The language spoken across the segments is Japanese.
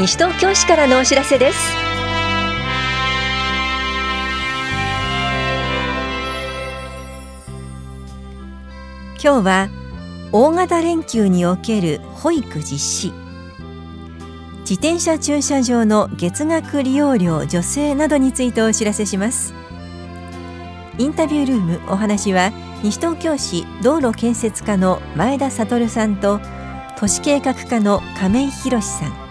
西東京市からのお知らせです。今日は大型連休における保育実施。自転車駐車場の月額利用料助成などについてお知らせします。インタビュールームお話は西東京市道路建設課の前田悟さんと都市計画課の亀井博さん。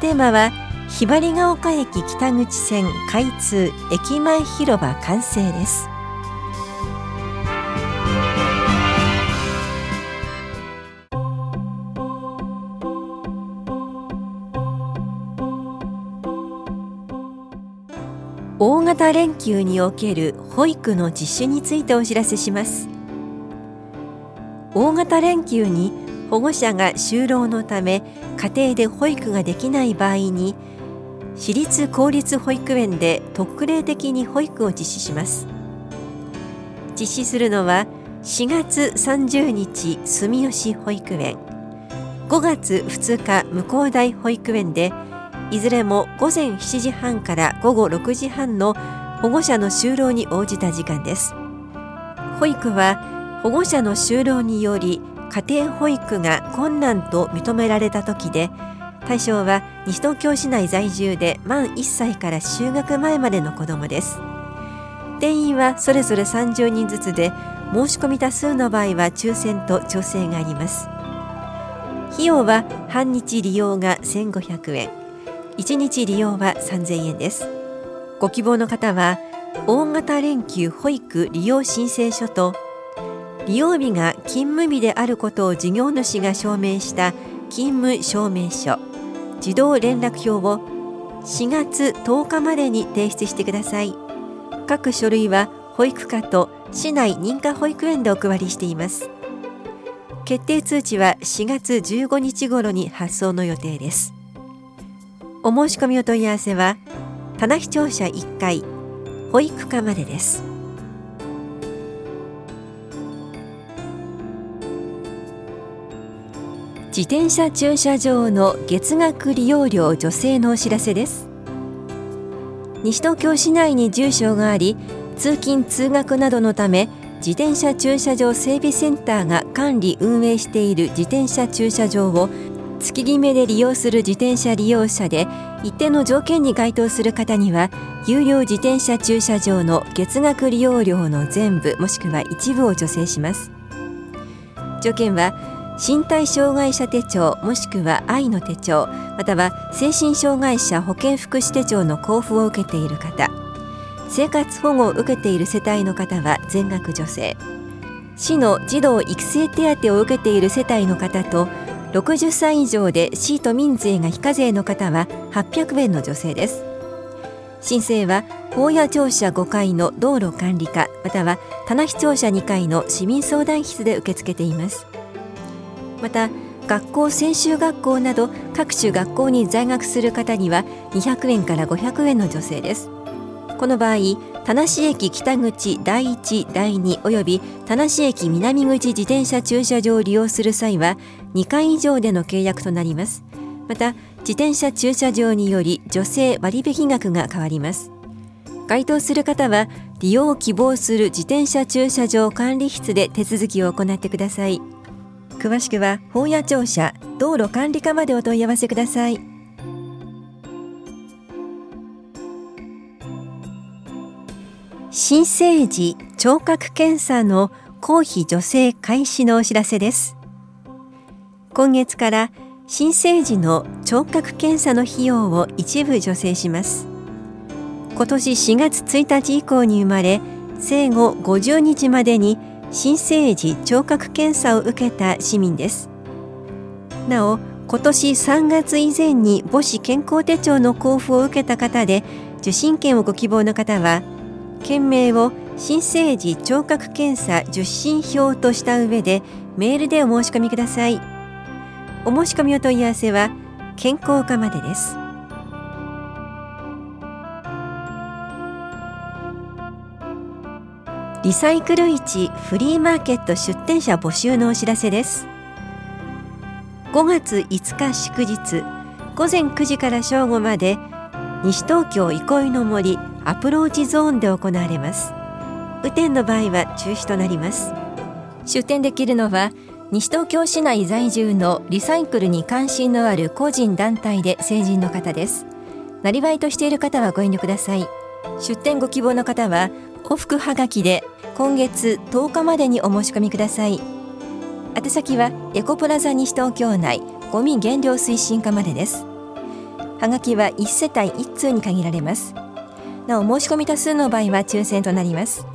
テーマはひばりが丘駅北口線開通駅前広場完成です。大型連休における保育の実施についてお知らせします。大型連休に保護者が就労のため家庭で保育ができない場合に私立公立保育園で特例的に保育を実施します。実施するのは4月30日住吉保育園。5月2日向高台保育園でいずれも午前7時半から午後6時半の保護者の就労に応じた時間です。保育は保護者の就労により家庭保育が困難と認められた時で対象は西東京市内在住で満1歳から就学前までの子どもです。定員はそれぞれ30人ずつで申し込み多数の場合は抽選と調整があります。費用は半日利用が1500円。1日利用は3000円です。ご希望の方は大型連休保育利用申請書と利用日が勤務日であることを事業主が証明した勤務証明書。児童連絡票を4月10日までに提出してください。各書類は保育課と市内認可保育園でお配りしています。決定通知は4月15日頃に発送の予定です。お申し込みお問い合わせは棚視聴者1階保育課までです。自転車駐車場の月額利用料助成のお知らせです。西東京市内に住所があり通勤通学などのため自転車駐車場整備センターが管理運営している自転車駐車場を月決めで利用する自転車利用者で一定の条件に該当する方には有料自転車駐車場の月額利用料の全部もしくは一部を助成します。条件は身体障害者手帳もしくは愛の手帳または精神障害者保健福祉手帳の交付を受けている方生活保護を受けている世帯の方は全額助成。市の児童育成手当を受けている世帯の方と60歳以上で市都民税が非課税の方は800円の助成です。申請は法屋庁舎5階の道路管理課または棚視庁舎2階の市民相談室で受け付けています。また学校専修学校など各種学校に在学する方には200円から500円の助成です。この場合田無駅北口第1第2および田無駅南口自転車駐車場を利用する際は2回以上での契約となります。また自転車駐車場により助成割引額が変わります。該当する方は利用を希望する自転車駐車場管理室で手続きを行ってください。詳しくは本屋庁舎道路管理課までお問い合わせください。新生児聴覚検査の公費助成開始のお知らせです。今月から新生児の聴覚検査の費用を一部助成します。今年4月1日以降に生まれ生後50日までに新生児聴覚検査を受けた市民です。なお今年3月以前に母子健康手帳の交付を受けた方で受診券をご希望の方は件名を新生児聴覚検査受診票とした上でメールでお申し込みください。お申し込みお問い合わせは健康課までです。リサイクル市フリーマーケット出店者募集のお知らせです。5月5日祝日午前9時から正午まで西東京憩いの森アプローチゾーンで行われます。雨天の場合は中止となります。出店できるのは西東京市内在住のリサイクルに関心のある個人団体で成人の方です。なりわいとしている方はご遠慮ください。出店ご希望の方は往復はがきで今月10日までにお申し込みください。宛先はエコプラザ西東京内ゴミ減量推進課までです。はがきは1世帯1通に限られます。なお申し込み多数の場合は抽選となります。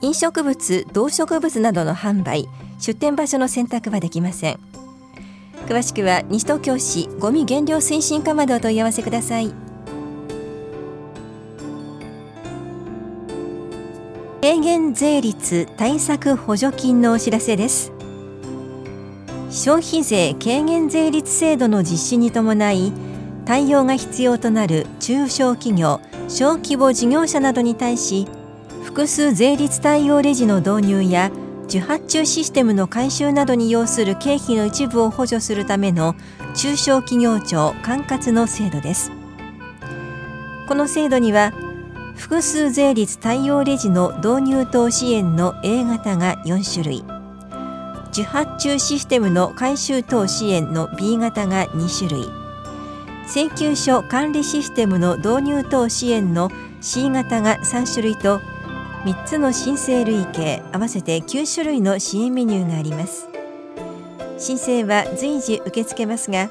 飲食物動植物などの販売出店場所の選択はできません。詳しくは西東京市ゴミ減量推進課までお問い合わせください。軽減税率対策補助金のお知らせです。消費税軽減税率制度の実施に伴い対応が必要となる中小企業小規模事業者などに対し複数税率対応レジの導入や受発注システムの改修などに要する経費の一部を補助するための中小企業庁管轄の制度です。この制度には複数税率対応レジの導入等支援の A 型が4種類。受発注システムの改修等支援の B 型が2種類。請求書管理システムの導入等支援の C 型が3種類と3つの申請類型合わせて9種類の支援メニューがあります。申請は随時受け付けますが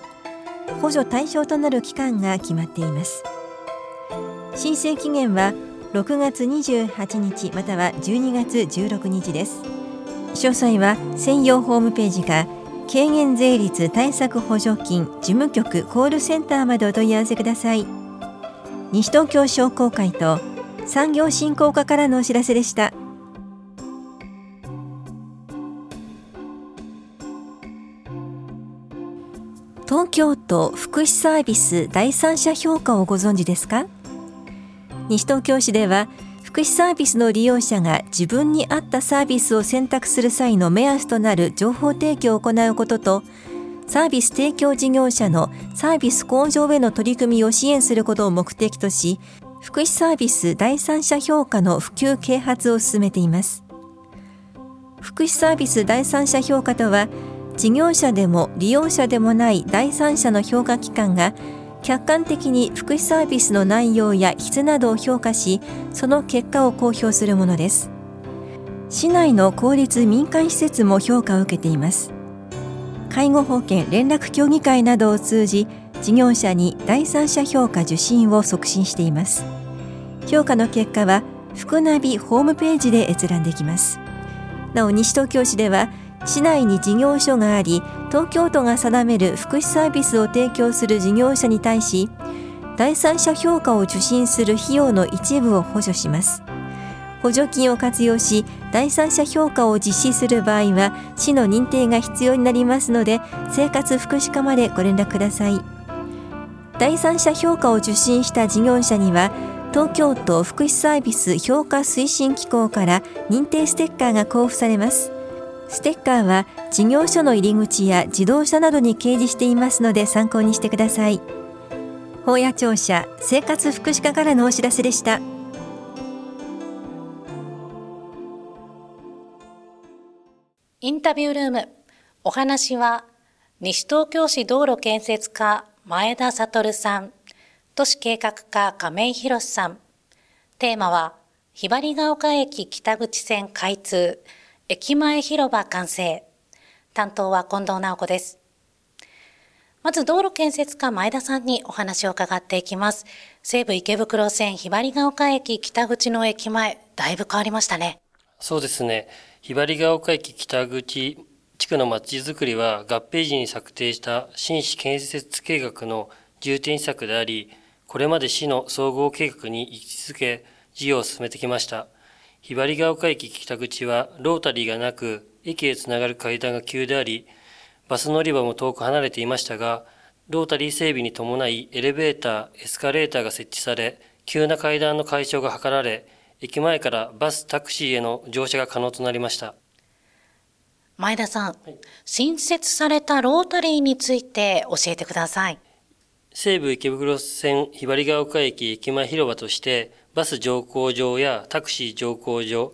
補助対象となる期間が決まっています。申請期限は6月28日または12月16日です。詳細は専用ホームページか軽減税率対策補助金事務局コールセンターまでお問い合わせください。西東京商工会と産業振興課からのお知らせでした。東京都福祉サービス第三者評価をご存知ですか？西東京市では福祉サービスの利用者が自分に合ったサービスを選択する際の目安となる情報提供を行うこととサービス提供事業者のサービス向上への取り組みを支援することを目的とし福祉サービス第三者評価の普及啓発を進めています。福祉サービス第三者評価とは事業者でも利用者でもない第三者の評価機関が客観的に福祉サービスの内容や質などを評価しその結果を公表するものです。市内の公立民間施設も評価を受けています。介護保険連絡協議会などを通じ事業者に第三者評価受診を促進しています。評価の結果は福ナビホームページで閲覧できます。なお西東京市では市内に事業所があり東京都が定める福祉サービスを提供する事業者に対し第三者評価を受診する費用の一部を補助します。補助金を活用し第三者評価を実施する場合は市の認定が必要になりますので生活福祉課までご連絡ください。第三者評価を受診した事業者には東京都福祉サービス評価推進機構から認定ステッカーが交付されます。ステッカーは事業所の入り口や自動車などに掲示していますので参考にしてください。法屋庁舎生活福祉課からのお知らせでした。インタビュールーム。お話は西東京市道路建設課前田悟さん。都市計画課亀井博さん。テーマはひばりが丘駅北口線開通。駅前広場完成。担当は近藤直子です。まず道路建設課前田さんにお話を伺っていきます。西武池袋線ひばりが丘駅北口の駅前、だいぶ変わりましたね。そうですね。ひばりが丘駅北口地区の街づくりは合併時に策定した新市建設計画の重点施策であり、これまで市の総合計画に位置づけ事業を進めてきました。ひばりが丘駅北口はロータリーがなく、駅へつながる階段が急であり、バス乗り場も遠く離れていましたが、ロータリー整備に伴いエレベーター、エスカレーターが設置され、急な階段の解消が図られ、駅前からバス、タクシーへの乗車が可能となりました。前田さん、はい、新設されたロータリーについて教えてください。西武池袋線ひばりが丘駅駅前広場としてバス乗降場やタクシー乗降場、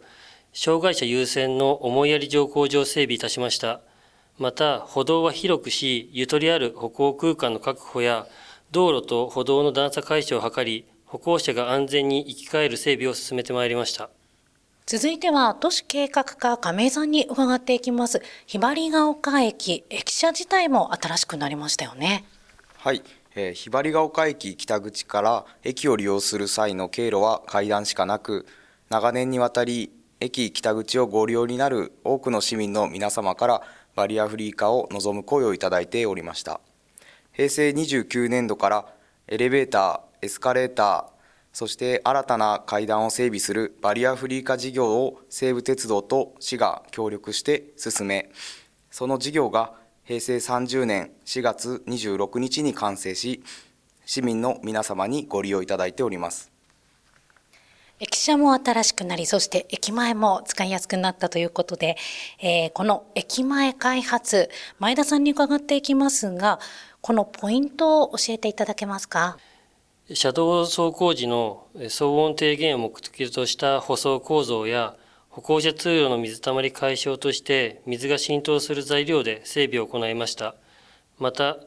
障害者優先の思いやり乗降場を整備いたしました。また、歩道は広くし、ゆとりある歩行空間の確保や、道路と歩道の段差解消を図り、歩行者が安全に行き交える整備を進めてまいりました。続いては、都市計画課亀井さんに伺っていきます。ひばりが丘駅、駅舎自体も新しくなりましたよね。はい。えー、ひばりが丘駅北口から駅を利用する際の経路は階段しかなく、長年にわたり駅北口をご利用になる多くの市民の皆様からバリアフリー化を望む声をいただいておりました。平成29年度からエレベーター、エスカレーター、そして新たな階段を整備するバリアフリー化事業を西武鉄道と市が協力して進め、その事業が平成30年4月26日に完成し、市民の皆様にご利用いただいております。駅舎も新しくなり、そして駅前も使いやすくなったということで、えー、この駅前開発、前田さんに伺っていきますが、このポイントを教えていただけますか？車道走行時の騒音低減を目的とした舗装構造や歩行者通路の水たまり解消として水が浸透する材料で整備を行いました。また、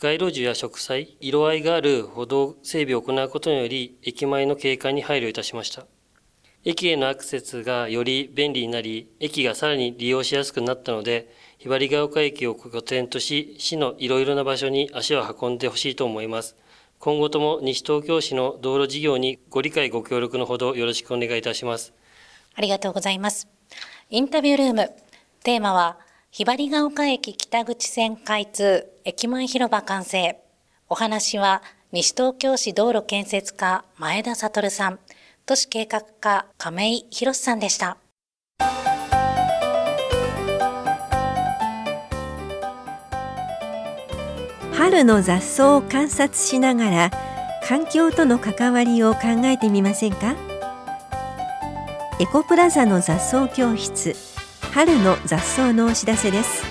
街路樹や植栽、色合いがある歩道整備を行うことにより、駅前の景観に配慮いたしました。駅へのアクセスがより便利になり、駅がさらに利用しやすくなったので、ひばりが丘駅を拠点とし、市のいろいろな場所に足を運んでほしいと思います。今後とも西東京市の道路事業にご理解ご協力のほどよろしくお願いいたします。ありがとうございます。インタビュールーム、テーマは、ひばりが丘駅北口線開通、駅前広場完成。お話は、西東京市道路建設課前田悟さん、都市計画課亀井博さんでした。春の雑草を観察しながら環境との関わりを考えてみませんか？エコプラザの雑草教室。春の雑草のお知らせです。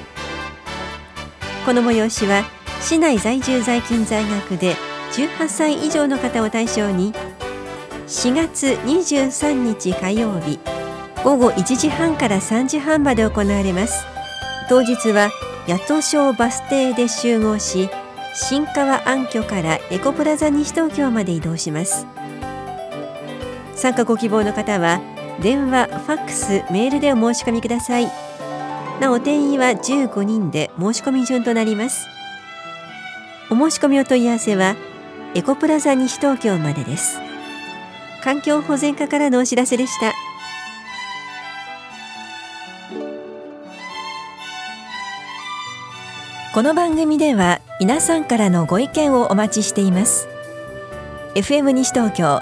この催しは市内在住在勤在学で18歳以上の方を対象に4月23日火曜日午後1時半から3時半まで行われます。当日は八戸小バス停で集合し新川暗渠からエコプラザ西東京まで移動します。参加ご希望の方は電話、ファックス、メールでお申し込みください。なお定員は15人で申し込み順となります。お申し込みお問い合わせはエコプラザ西東京までです。環境保全課からのお知らせでした。この番組では皆さんからのご意見をお待ちしています。FM 西東京